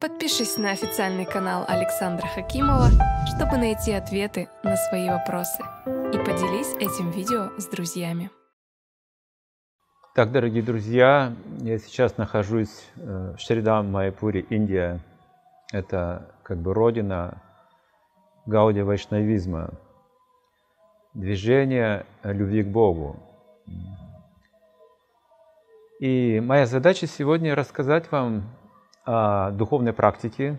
Подпишись на официальный канал Александра Хакимова, чтобы найти ответы на свои вопросы. И поделись этим видео с друзьями. Так, дорогие друзья, я сейчас нахожусь э, в Шридам, Майпуре, Индия. Это как бы родина Гауди Вайшнавизма, движение любви к Богу. И моя задача сегодня рассказать вам духовной практике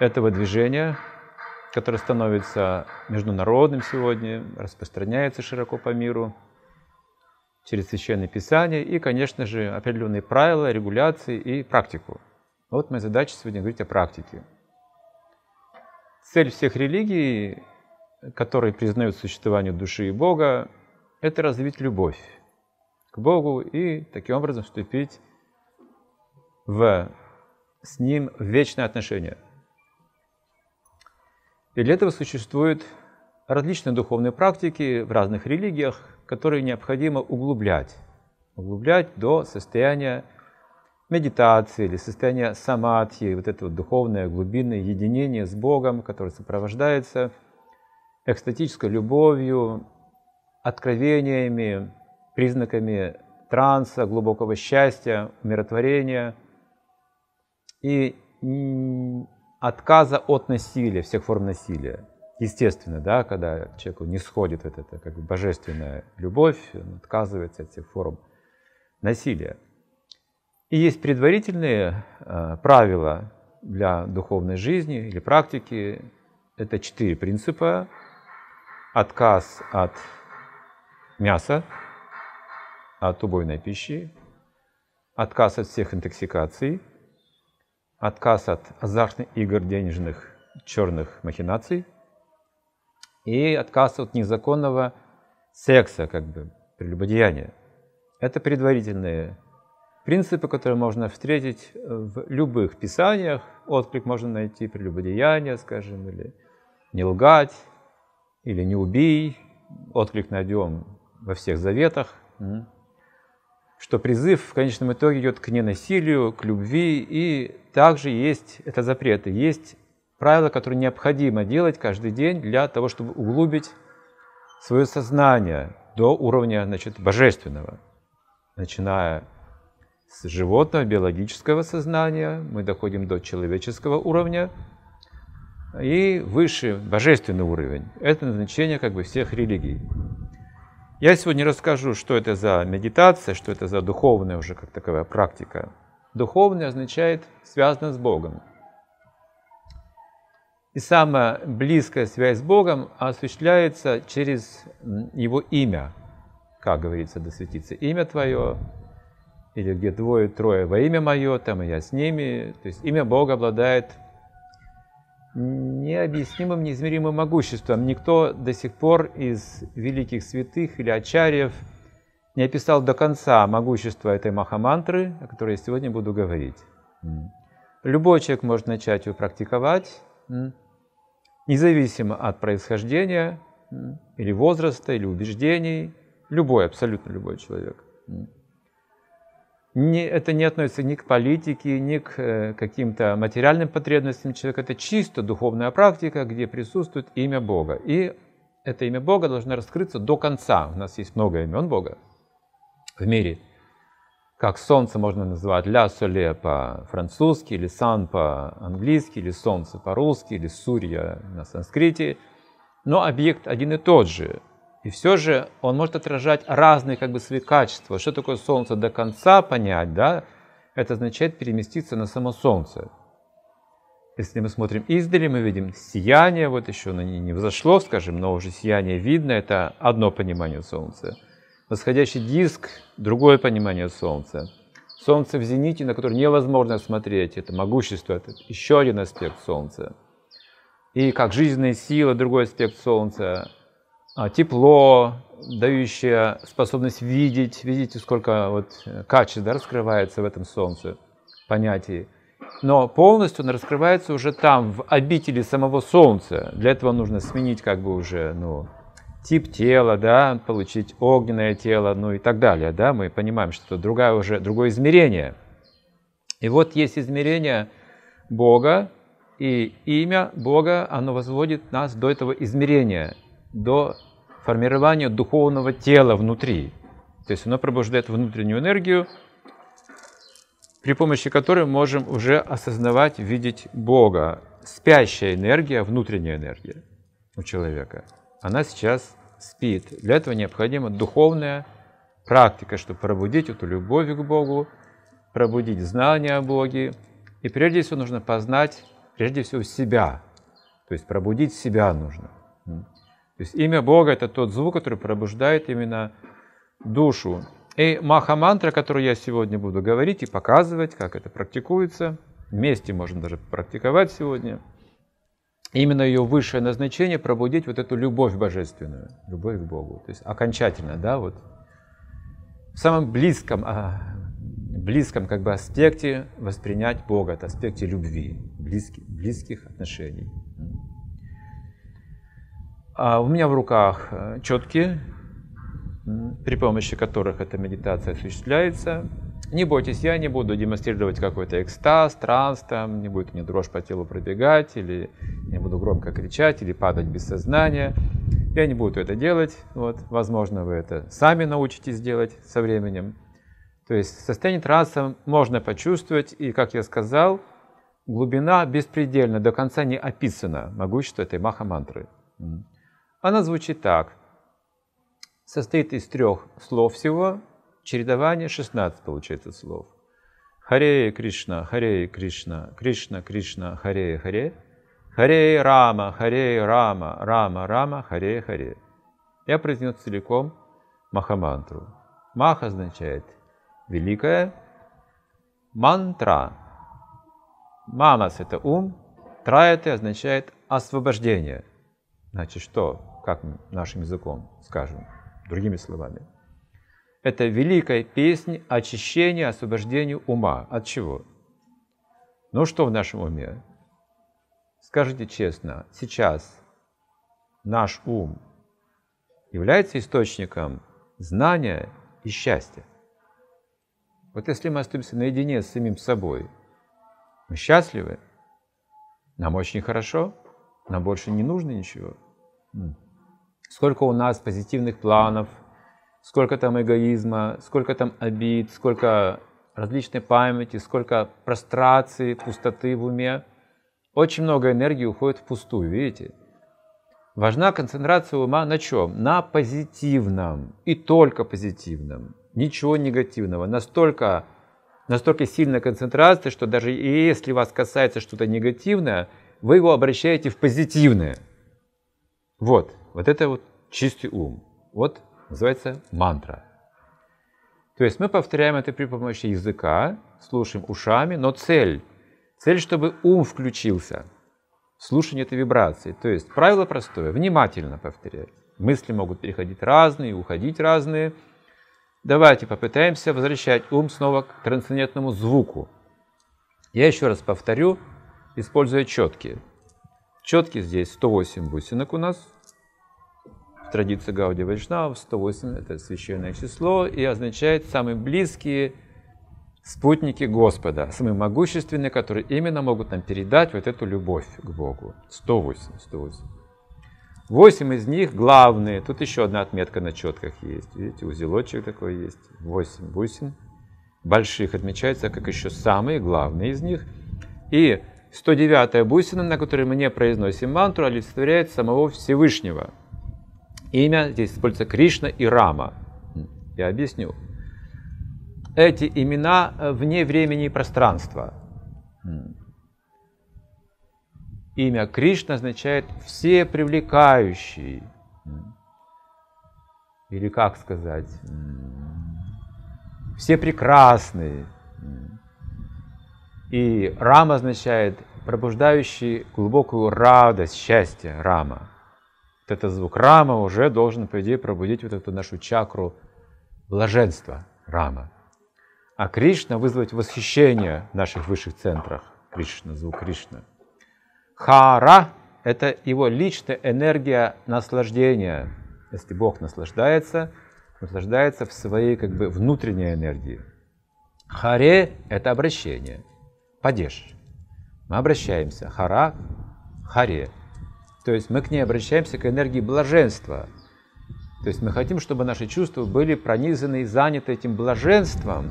этого движения, которое становится международным сегодня, распространяется широко по миру через Священное Писание и, конечно же, определенные правила, регуляции и практику. Вот моя задача сегодня говорить о практике. Цель всех религий, которые признают существование души и Бога, это развить любовь к Богу и таким образом вступить в, с Ним вечное отношение. И для этого существуют различные духовные практики в разных религиях, которые необходимо углублять. Углублять до состояния медитации или состояния самадхи, вот это вот духовное глубинное единение с Богом, которое сопровождается экстатической любовью, откровениями, признаками транса, глубокого счастья, умиротворения – и отказа от насилия, всех форм насилия. Естественно, да, когда человеку не сходит вот эта как бы божественная любовь, он отказывается от всех форм насилия. И есть предварительные э, правила для духовной жизни или практики. Это четыре принципа. Отказ от мяса, от убойной пищи, отказ от всех интоксикаций – отказ от азартных игр, денежных, черных махинаций и отказ от незаконного секса, как бы, прелюбодеяния. Это предварительные принципы, которые можно встретить в любых писаниях. Отклик можно найти прелюбодеяние, скажем, или не лгать, или не убей. Отклик найдем во всех заветах что призыв в конечном итоге идет к ненасилию, к любви, и также есть, это запреты, есть правила, которые необходимо делать каждый день для того, чтобы углубить свое сознание до уровня значит, божественного. Начиная с животного, биологического сознания, мы доходим до человеческого уровня, и выше божественный уровень. Это назначение как бы всех религий. Я сегодня расскажу, что это за медитация, что это за духовная уже как таковая практика. Духовный означает связано с Богом. И самая близкая связь с Богом осуществляется через Его имя, как говорится, да светится имя Твое, или где двое-трое во имя Мое, там и я с ними. То есть имя Бога обладает необъяснимым, неизмеримым могуществом. Никто до сих пор из великих святых или ачарьев не описал до конца могущество этой махамантры, о которой я сегодня буду говорить. Любой человек может начать ее практиковать, независимо от происхождения или возраста, или убеждений. Любой, абсолютно любой человек не, это не относится ни к политике, ни к э, каким-то материальным потребностям человека. Это чисто духовная практика, где присутствует имя Бога. И это имя Бога должно раскрыться до конца. У нас есть много имен Бога в мире. Как солнце можно называть ля соле по-французски, или сан по-английски, или солнце по-русски, или сурья на санскрите. Но объект один и тот же. И все же он может отражать разные как бы свои качества. Что такое Солнце до конца понять, да? Это означает переместиться на само Солнце. Если мы смотрим издали, мы видим сияние, вот еще оно не взошло, скажем, но уже сияние видно, это одно понимание Солнца. Восходящий диск – другое понимание Солнца. Солнце в зените, на которое невозможно смотреть, это могущество, это еще один аспект Солнца. И как жизненная сила – другой аспект Солнца – тепло, дающее способность видеть, видите, сколько вот э, качеств да, раскрывается в этом солнце, понятии. Но полностью он раскрывается уже там, в обители самого солнца. Для этого нужно сменить как бы уже, ну, тип тела, да, получить огненное тело, ну и так далее, да, мы понимаем, что это другая уже, другое измерение. И вот есть измерение Бога, и имя Бога, оно возводит нас до этого измерения, до формирования духовного тела внутри. То есть оно пробуждает внутреннюю энергию, при помощи которой мы можем уже осознавать, видеть Бога. Спящая энергия, внутренняя энергия у человека, она сейчас спит. Для этого необходима духовная практика, чтобы пробудить эту любовь к Богу, пробудить знание о Боге. И прежде всего нужно познать, прежде всего, себя. То есть пробудить себя нужно. То есть имя Бога – это тот звук, который пробуждает именно душу. И маха-мантра, которую я сегодня буду говорить и показывать, как это практикуется, вместе можно даже практиковать сегодня, именно ее высшее назначение – пробудить вот эту любовь божественную, любовь к Богу. То есть окончательно, да, вот в самом близком, а, близком как бы аспекте воспринять Бога, это аспекте любви, близких, близких отношений. А у меня в руках э, четкие при помощи которых эта медитация осуществляется. Не бойтесь, я не буду демонстрировать какой-то экстаз, транс, там, не будет мне дрожь по телу пробегать, или не буду громко кричать, или падать без сознания. Я не буду это делать. Вот, возможно, вы это сами научитесь делать со временем. То есть состояние транса можно почувствовать, и, как я сказал, глубина беспредельно, до конца не описана, могущество этой маха-мантры. Она звучит так – состоит из трех слов всего, чередование 16 получается слов. Харе Кришна, Харе Кришна, Кришна Кришна, Харе Харе, Харе Рама, Харе Рама, Рама Рама, Харе Харе. Я произнес целиком Махамантру. Мах означает великая, мантра. Мамас это ум, тра это означает освобождение. Значит, что, как нашим языком скажем? другими словами. Это великая песня очищения, освобождения ума. От чего? Ну что в нашем уме? Скажите честно, сейчас наш ум является источником знания и счастья. Вот если мы остаемся наедине с самим собой, мы счастливы, нам очень хорошо, нам больше не нужно ничего сколько у нас позитивных планов, сколько там эгоизма, сколько там обид, сколько различной памяти, сколько прострации, пустоты в уме. Очень много энергии уходит впустую, видите? Важна концентрация ума на чем? На позитивном и только позитивном. Ничего негативного. Настолько, настолько сильная концентрация, что даже если вас касается что-то негативное, вы его обращаете в позитивное. Вот. Вот это вот чистый ум. Вот называется мантра. То есть мы повторяем это при помощи языка, слушаем ушами, но цель, цель, чтобы ум включился. Слушание этой вибрации. То есть правило простое, внимательно повторять. Мысли могут переходить разные, уходить разные. Давайте попытаемся возвращать ум снова к трансцендентному звуку. Я еще раз повторю, используя четкие. Четкие здесь 108 бусинок у нас, традиции Гауди Вайшнав 108 – это священное число и означает самые близкие спутники Господа, самые могущественные, которые именно могут нам передать вот эту любовь к Богу. 108, 108. Восемь из них главные. Тут еще одна отметка на четках есть. Видите, узелочек такой есть. Восемь бусин. Больших отмечается как еще самые главные из них. И 109 бусина, на которой мы не произносим мантру, олицетворяет самого Всевышнего – Имя здесь используется Кришна и Рама. Я объясню. Эти имена э, вне времени и пространства. Имя Кришна означает все привлекающий. Или как сказать? Все прекрасные. И Рама означает пробуждающий глубокую радость, счастье Рама вот этот звук рама уже должен, по идее, пробудить вот эту нашу чакру блаженства рама. А Кришна вызвать восхищение в наших высших центрах. Кришна, звук Кришна. Хара – это его личная энергия наслаждения. Если Бог наслаждается, наслаждается в своей как бы внутренней энергии. Харе – это обращение. падеж. Мы обращаемся хара, харе. То есть мы к ней обращаемся к энергии блаженства. То есть мы хотим, чтобы наши чувства были пронизаны и заняты этим блаженством,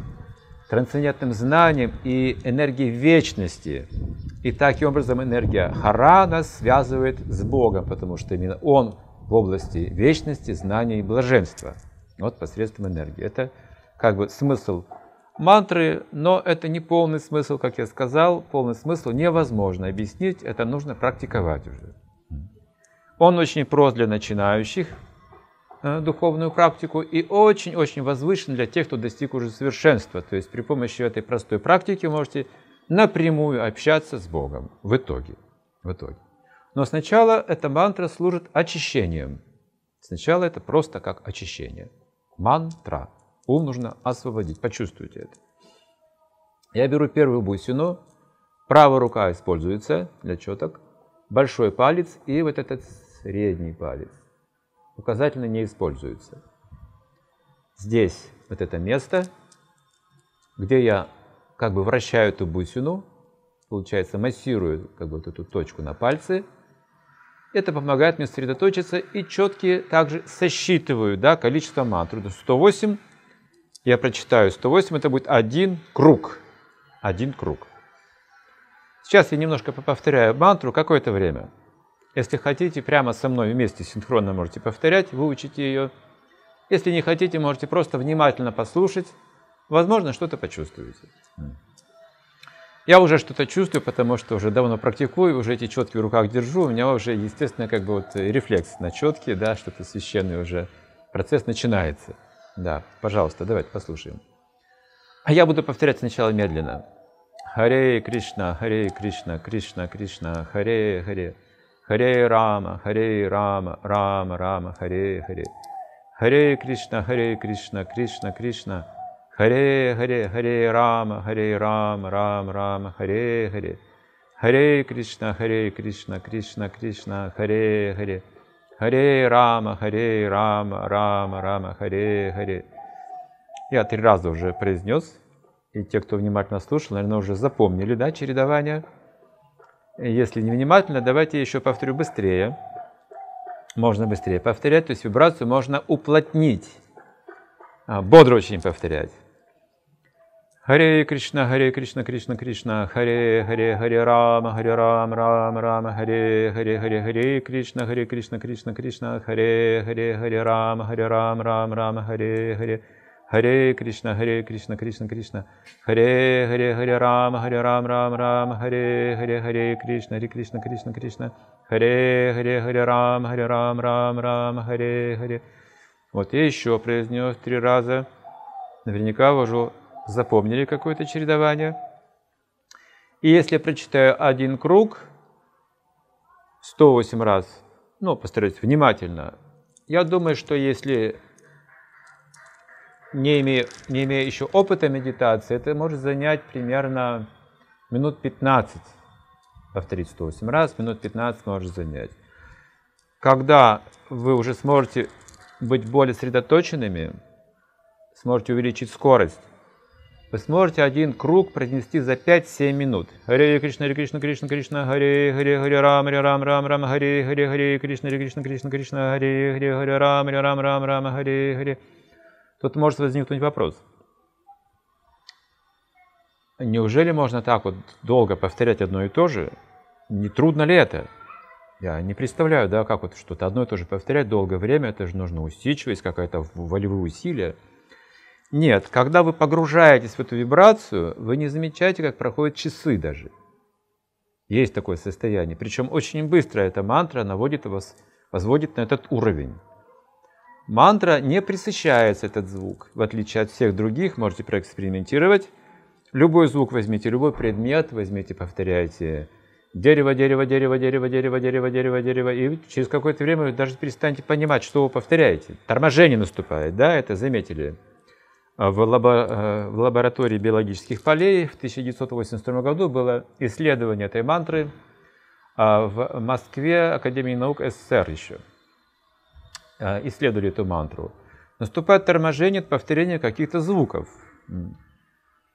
трансцендентным знанием и энергией вечности. И таким образом энергия Хара нас связывает с Богом, потому что именно Он в области вечности, знания и блаженства. Вот посредством энергии. Это как бы смысл мантры, но это не полный смысл, как я сказал. Полный смысл невозможно объяснить, это нужно практиковать уже. Он очень прост для начинающих, Э, духовную практику и очень-очень возвышен для тех, кто достиг уже совершенства. То есть при помощи этой простой практики вы можете напрямую общаться с Богом в итоге. В итоге. Но сначала эта мантра служит очищением. Сначала это просто как очищение. Мантра. Ум нужно освободить. Почувствуйте это. Я беру первую бусину. Правая рука используется для четок. Большой палец и вот этот средний палец указательно не используется. Здесь вот это место, где я как бы вращаю эту бусину, получается массирую как бы вот эту точку на пальце. Это помогает мне сосредоточиться и четкие также сосчитываю да, количество мантр. 108, я прочитаю 108, это будет один круг. Один круг. Сейчас я немножко повторяю мантру какое-то время. Если хотите, прямо со мной вместе синхронно можете повторять, выучите ее. Если не хотите, можете просто внимательно послушать. Возможно, что-то почувствуете. Я уже что-то чувствую, потому что уже давно практикую, уже эти четки в руках держу. У меня уже, естественно, как бы вот рефлекс на четки, да, что-то священный уже. Процесс начинается. Да, пожалуйста, давайте послушаем. А я буду повторять сначала медленно. Харе Кришна, Харе Кришна, Кришна Кришна, Харе Харе. Харе Рама, Харе Рама, Рама Рама, Харе Харе. Харе Кришна, Харе Кришна, Кришна Кришна. Харе Харе, Харе Рама, Харе Рама, Рама Рама, Харе Харе. Харе Кришна, Харе Кришна, Кришна Кришна, Харе Харе. Харе Рама, Харе Рама, Рама Рама, Харе Харе. Я три раза уже произнес, и те, кто внимательно слушал, наверное, уже запомнили, да, чередование. Если не внимательно, давайте еще повторю быстрее. Можно быстрее повторять, то есть вибрацию можно уплотнить. А, бодро очень повторять. Харе Кришна, Харе Кришна, Кришна Кришна, Харе Харе Харе Рама, Харе Рама, Рама Рама, Харе Харе Харе Харе Кришна, Харе Кришна, Кришна Кришна, Харе Харе Харе Рама, Харе Рама, Рама Рама, Харе Харе Харе Кришна, Харе Кришна, Кришна Кришна, Харе Харе Харе Рама, Харе Рам, Рам, Рам, Харе Харе Харе Кришна, Харе Кришна, Кришна Кришна, Харе Харе Харе Рам, Харе Рам, Рам, Рам, Харе Харе. Вот я еще произнес три раза. Наверняка вы уже запомнили какое-то чередование. И если я прочитаю один круг 108 раз, ну, постараюсь внимательно, я думаю, что если не имея, не имея еще опыта медитации, это может занять примерно минут 15. Повторить 108 раз, минут 15 может занять. Когда вы уже сможете быть более сосредоточенными, сможете увеличить скорость, вы сможете один круг произнести за 5-7 минут. Харе Кришна, Харе Кришна, Кришна, Кришна, Харе, Харе, Харе Рам, Харе Рам, Рам, Рам, Харе, Харе, Харе Кришна, Харе Кришна, Кришна, Кришна, Харе, Харе, Харе Рам, Харе Рам, Рам, Харе, Харе. Тут может возникнуть вопрос. Неужели можно так вот долго повторять одно и то же? Не трудно ли это? Я не представляю, да, как вот что-то одно и то же повторять долгое время, это же нужно усидчивость, какая-то волевые усилия. Нет, когда вы погружаетесь в эту вибрацию, вы не замечаете, как проходят часы даже. Есть такое состояние. Причем очень быстро эта мантра наводит вас, возводит на этот уровень. Мантра не присыщается этот звук, в отличие от всех других, можете проэкспериментировать. Любой звук возьмите, любой предмет возьмите, повторяйте. Дерево, дерево, дерево, дерево, дерево, дерево, дерево, дерево. И через какое-то время вы даже перестанете понимать, что вы повторяете. Торможение наступает, да, это заметили. В, лабо, э, в лаборатории биологических полей в 1982 году было исследование этой мантры а в Москве, Академии наук СССР еще. А, исследовали эту мантру, наступает торможение от повторения каких-то звуков.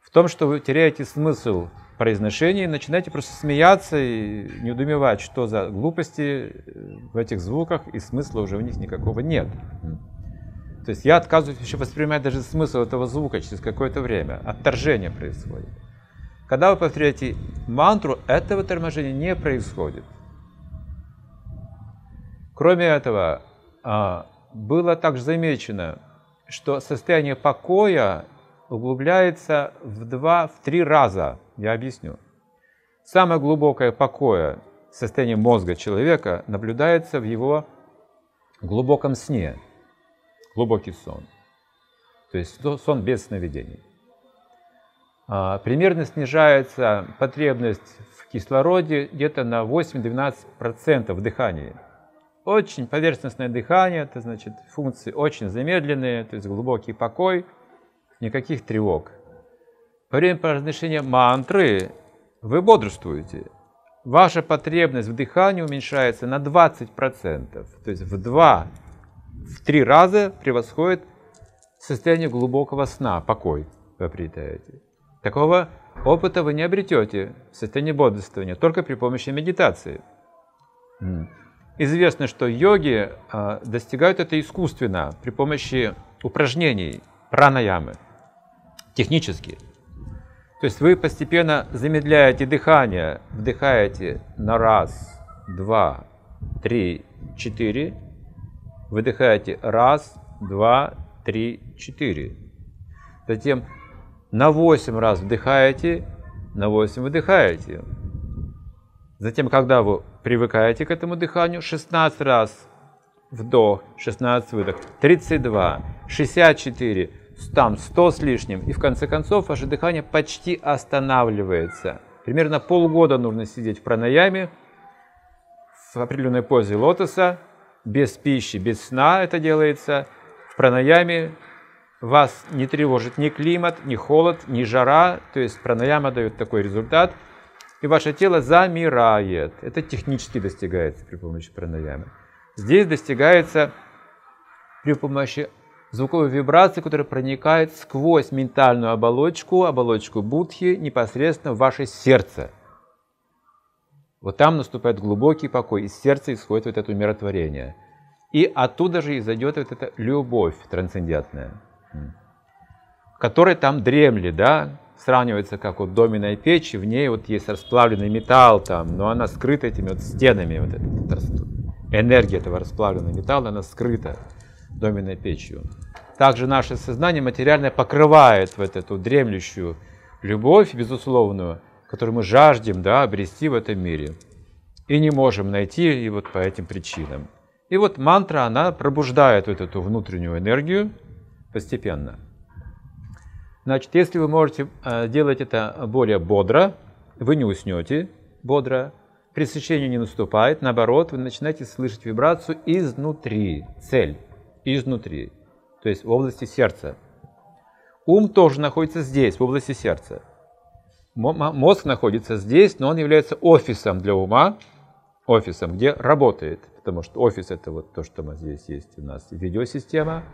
В том, что вы теряете смысл произношении, начинаете просто смеяться и недоумевать, что за глупости в этих звуках, и смысла уже в них никакого нет. То есть я отказываюсь еще воспринимать даже смысл этого звука через какое-то время. Отторжение происходит. Когда вы повторяете мантру, этого торможения не происходит. Кроме этого, было также замечено, что состояние покоя углубляется в два, в три раза. Я объясню. Самое глубокое покоя, состояние мозга человека, наблюдается в его глубоком сне, глубокий сон. То есть сон без сновидений. А, примерно снижается потребность в кислороде где-то на 8-12% в дыхании. Очень поверхностное дыхание, это значит функции очень замедленные, то есть глубокий покой – никаких тревог. Во время произношения мантры вы бодрствуете. Ваша потребность в дыхании уменьшается на 20%. То есть в 2, в 3 раза превосходит состояние глубокого сна, покой вы обретаете. Такого опыта вы не обретете в состоянии бодрствования, только при помощи медитации. Известно, что йоги а, достигают это искусственно при помощи упражнений пранаямы технически. То есть вы постепенно замедляете дыхание, вдыхаете на раз, два, три, четыре, выдыхаете раз, два, три, четыре. Затем на 8 раз вдыхаете, на 8 выдыхаете. Затем, когда вы привыкаете к этому дыханию, 16 раз вдох, 16 выдох, 32, 64, там 100 с лишним, и в конце концов ваше дыхание почти останавливается. Примерно полгода нужно сидеть в пранаяме, в определенной позе лотоса, без пищи, без сна это делается. В пранаяме вас не тревожит ни климат, ни холод, ни жара, то есть пранаяма дает такой результат, и ваше тело замирает. Это технически достигается при помощи пранаямы. Здесь достигается при помощи звуковой вибрации, которая проникает сквозь ментальную оболочку, оболочку будхи, непосредственно в ваше сердце. Вот там наступает глубокий покой, из сердца исходит вот это умиротворение. И оттуда же изойдет вот эта любовь трансцендентная, которая там дремли, да, сравнивается как вот доменная печь, в ней вот есть расплавленный металл там, но она скрыта этими вот стенами, вот эта энергия этого расплавленного металла, она скрыта доменной печью. Также наше сознание материальное покрывает вот эту дремлющую любовь безусловную, которую мы жаждем да, обрести в этом мире. И не можем найти и вот по этим причинам. И вот мантра, она пробуждает вот эту внутреннюю энергию постепенно. Значит, если вы можете э, делать это более бодро, вы не уснете бодро, пресыщение не наступает, наоборот, вы начинаете слышать вибрацию изнутри, цель изнутри, то есть в области сердца. Ум тоже находится здесь, в области сердца. Мозг находится здесь, но он является офисом для ума, офисом, где работает. Потому что офис это вот то, что мы здесь есть. У нас видеосистема,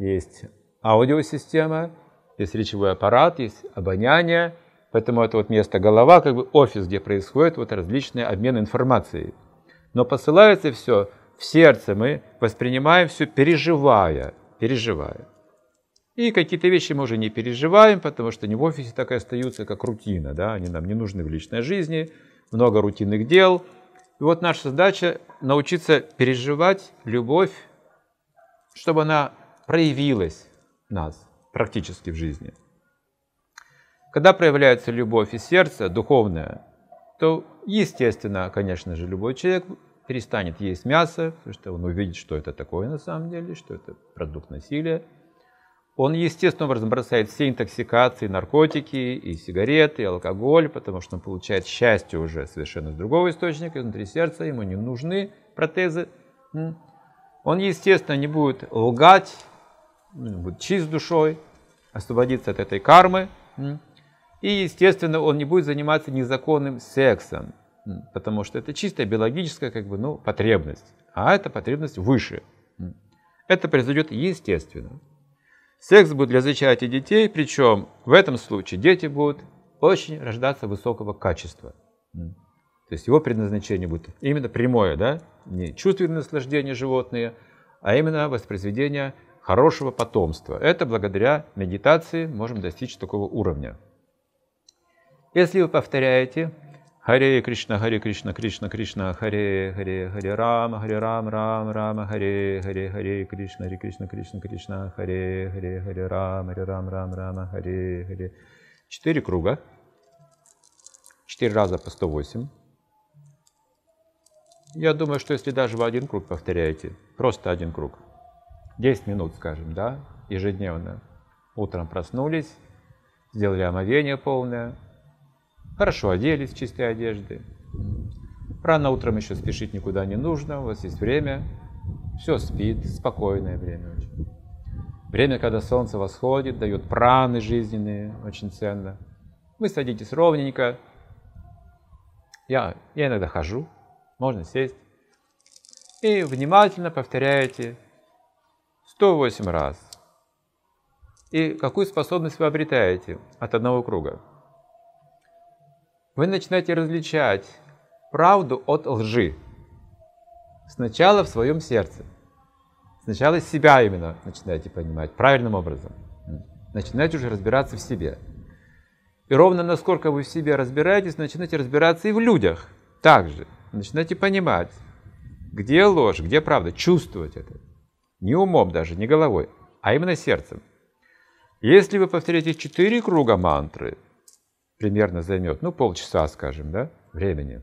есть аудиосистема, есть речевой аппарат, есть обоняние. Поэтому это вот место голова, как бы офис, где происходит вот различные обмены информацией. Но посылается все в сердце мы воспринимаем все, переживая, переживая. И какие-то вещи мы уже не переживаем, потому что они в офисе так и остаются, как рутина. Да? Они нам не нужны в личной жизни, много рутинных дел. И вот наша задача научиться переживать любовь, чтобы она проявилась в нас практически в жизни. Когда проявляется любовь из сердца, духовная, то, естественно, конечно же, любой человек перестанет есть мясо, потому что он увидит, что это такое на самом деле, что это продукт насилия. Он естественным образом бросает все интоксикации, наркотики, и сигареты, и алкоголь, потому что он получает счастье уже совершенно с другого источника, изнутри сердца, ему не нужны протезы. Он, естественно, не будет лгать, будет чист душой, освободиться от этой кармы. И, естественно, он не будет заниматься незаконным сексом потому что это чистая биологическая как бы, ну, потребность, а эта потребность выше. Это произойдет естественно. Секс будет для зачатия детей, причем в этом случае дети будут очень рождаться высокого качества. То есть его предназначение будет именно прямое, да? не чувственное наслаждение животные, а именно воспроизведение хорошего потомства. Это благодаря медитации можем достичь такого уровня. Если вы повторяете Харе Кришна, Харе Кришна, Кришна, Кришна, Харе, Харе, Харе Рама, Харе Рам, Рам, Рама, Харе, Харе, Харе Кришна, Харе Кришна, Кришна, Кришна, Харе, Харе, Харе Рам, Харе Рам, Рам, Рама, Харе, Харе. Четыре круга. Четыре раза по 108. Я думаю, что если даже вы один круг повторяете, просто один круг, 10 минут, скажем, да, ежедневно, утром проснулись, сделали омовение полное, Хорошо оделись в чистой одежды. Рано утром еще спешить никуда не нужно, у вас есть время. Все спит, спокойное время очень. Время, когда солнце восходит, дает праны жизненные, очень ценно. Вы садитесь ровненько. Я, я иногда хожу, можно сесть. И внимательно повторяете 108 раз. И какую способность вы обретаете от одного круга? вы начинаете различать правду от лжи. Сначала в своем сердце. Сначала себя именно начинаете понимать правильным образом. Начинаете уже разбираться в себе. И ровно насколько вы в себе разбираетесь, начинаете разбираться и в людях. Также начинаете понимать, где ложь, где правда, чувствовать это. Не умом даже, не головой, а именно сердцем. Если вы повторяете четыре круга мантры, примерно займет, ну, полчаса, скажем, да, времени.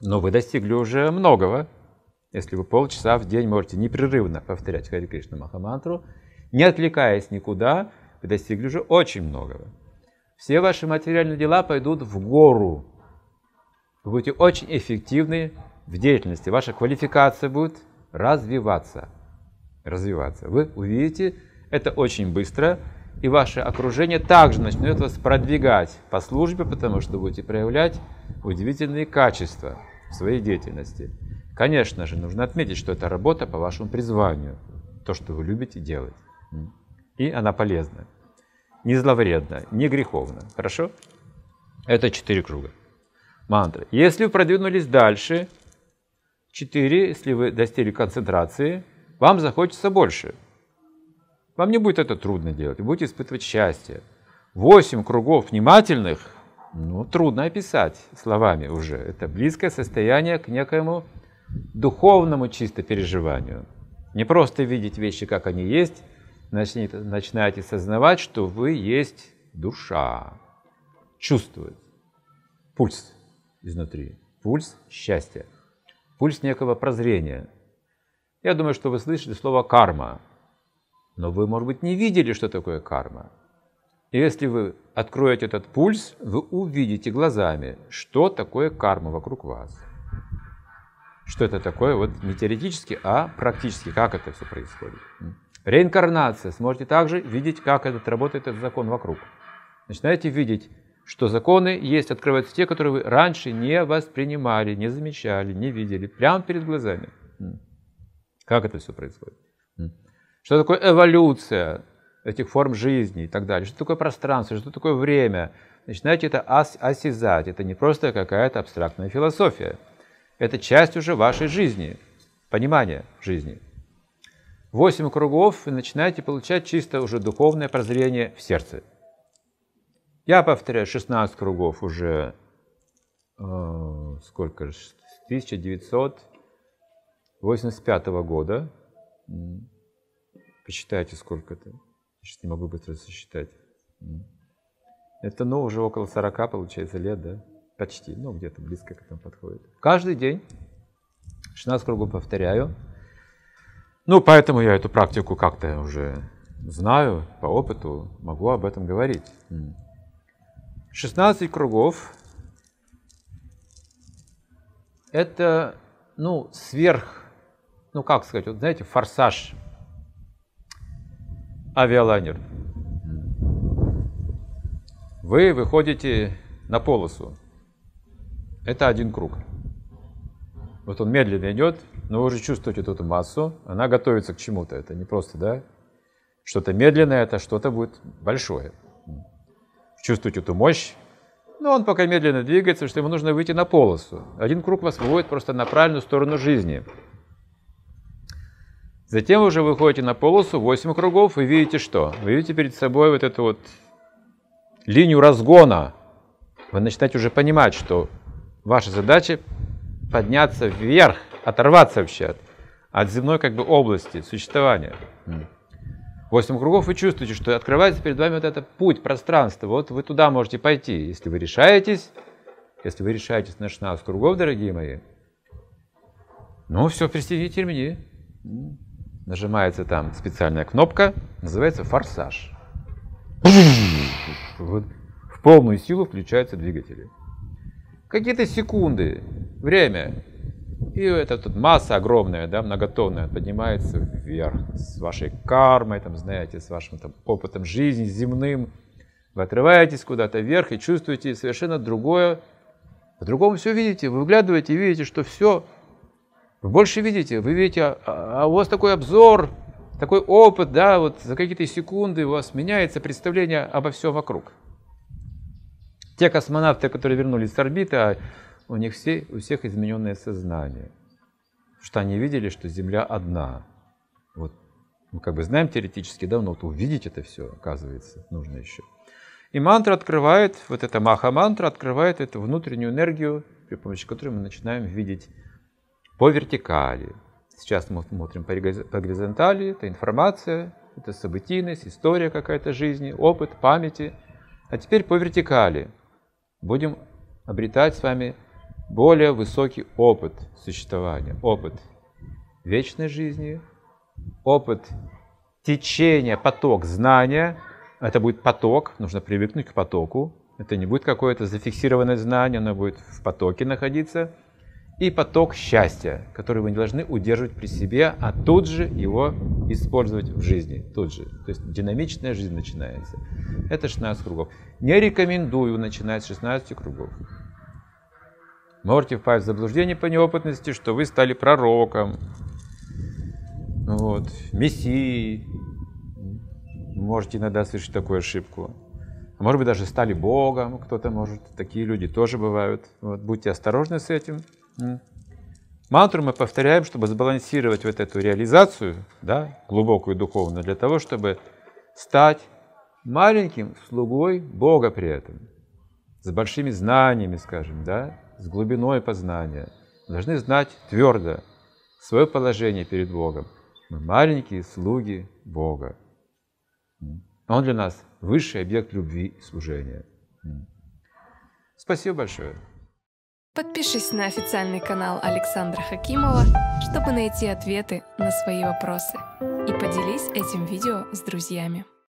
Но вы достигли уже многого, если вы полчаса в день можете непрерывно повторять Хари Кришна Махамантру, не отвлекаясь никуда, вы достигли уже очень многого. Все ваши материальные дела пойдут в гору. Вы будете очень эффективны в деятельности. Ваша квалификация будет развиваться. Развиваться. Вы увидите это очень быстро, и ваше окружение также начнет вас продвигать по службе, потому что будете проявлять удивительные качества в своей деятельности. Конечно же, нужно отметить, что это работа по вашему призванию, то, что вы любите делать. И она полезна. Не зловредна, не греховна. Хорошо? Это четыре круга. Мантры. Если вы продвинулись дальше, четыре, если вы достигли концентрации, вам захочется больше – вам не будет это трудно делать, вы будете испытывать счастье. Восемь кругов внимательных, ну, трудно описать словами уже. Это близкое состояние к некоему духовному чисто переживанию. Не просто видеть вещи, как они есть, начните, начинаете осознавать, что вы есть душа. Чувствует. Пульс изнутри. Пульс счастья. Пульс некого прозрения. Я думаю, что вы слышали слово карма. Но вы, может быть, не видели, что такое карма. И если вы откроете этот пульс, вы увидите глазами, что такое карма вокруг вас. Что это такое, вот не теоретически, а практически, как это все происходит. Реинкарнация. Сможете также видеть, как этот работает этот закон вокруг. Начинаете видеть, что законы есть, открываются те, которые вы раньше не воспринимали, не замечали, не видели, прямо перед глазами. Как это все происходит? Что такое эволюция этих форм жизни и так далее. Что такое пространство, что такое время. Начинаете это ос осязать. Это не просто какая-то абстрактная философия. Это часть уже вашей жизни, понимания жизни. Восемь кругов, и начинаете получать чисто уже духовное прозрение в сердце. Я повторяю, 16 кругов уже, э, сколько же, с 1985 года. Посчитайте, сколько это. Сейчас не могу быстро сосчитать. Это, ну, уже около 40, получается, лет, да? Почти, ну, где-то близко к этому подходит. Каждый день 16 кругов повторяю. Ну, поэтому я эту практику как-то уже знаю, по опыту могу об этом говорить. 16 кругов – это, ну, сверх, ну, как сказать, вот знаете, форсаж – авиалайнер. Вы выходите на полосу. Это один круг. Вот он медленно идет, но вы уже чувствуете эту массу, она готовится к чему-то. Это не просто, да? Что-то медленное, это что-то будет большое. Чувствуете эту мощь, Но он пока медленно двигается, что ему нужно выйти на полосу. Один круг вас выводит просто на правильную сторону жизни. Затем уже выходите на полосу, 8 кругов, и видите что? Вы видите перед собой вот эту вот линию разгона. Вы начинаете уже понимать, что ваша задача подняться вверх, оторваться вообще от, от земной как бы области существования. Восемь кругов, вы чувствуете, что открывается перед вами вот этот путь, пространство. Вот вы туда можете пойти, если вы решаетесь. Если вы решаетесь на 16 кругов, дорогие мои, ну все, пристегните ремни. Нажимается там специальная кнопка, называется форсаж. В полную силу включаются двигатели. Какие-то секунды, время, и эта тут масса огромная, да, многотонная, поднимается вверх с вашей кармой, там, знаете, с вашим там, опытом жизни земным. Вы отрываетесь куда-то вверх и чувствуете совершенно другое. По-другому все видите, вы выглядываете и видите, что все. Вы больше видите, вы видите, а, а у вас такой обзор, такой опыт, да, вот за какие-то секунды у вас меняется представление обо всем вокруг. Те космонавты, которые вернулись с орбиты, а у них все, у всех измененное сознание. Что они видели, что Земля одна. Вот мы как бы знаем теоретически, да, но вот увидеть это все, оказывается, нужно еще. И мантра открывает, вот эта маха-мантра открывает эту внутреннюю энергию, при помощи которой мы начинаем видеть по вертикали. Сейчас мы смотрим по горизонтали, это информация, это событийность, история какая-то жизни, опыт, памяти. А теперь по вертикали будем обретать с вами более высокий опыт существования, опыт вечной жизни, опыт течения, поток знания. Это будет поток, нужно привыкнуть к потоку. Это не будет какое-то зафиксированное знание, оно будет в потоке находиться. И поток счастья, который вы не должны удерживать при себе, а тут же его использовать в жизни. Тут же. То есть динамичная жизнь начинается. Это 16 кругов. Не рекомендую начинать с 16 кругов. Можете впасть в заблуждение по неопытности, что вы стали пророком, вот, мессией. Можете иногда совершить такую ошибку. А может быть, даже стали Богом, кто-то может. Такие люди тоже бывают. Вот, будьте осторожны с этим. Мантру мы повторяем, чтобы сбалансировать вот эту реализацию, да, глубокую духовную, для того, чтобы стать маленьким слугой Бога при этом, с большими знаниями, скажем, да, с глубиной познания. Должны знать твердо свое положение перед Богом. Мы маленькие слуги Бога. Он для нас высший объект любви и служения. Спасибо большое. Подпишись на официальный канал Александра Хакимова, чтобы найти ответы на свои вопросы. И поделись этим видео с друзьями.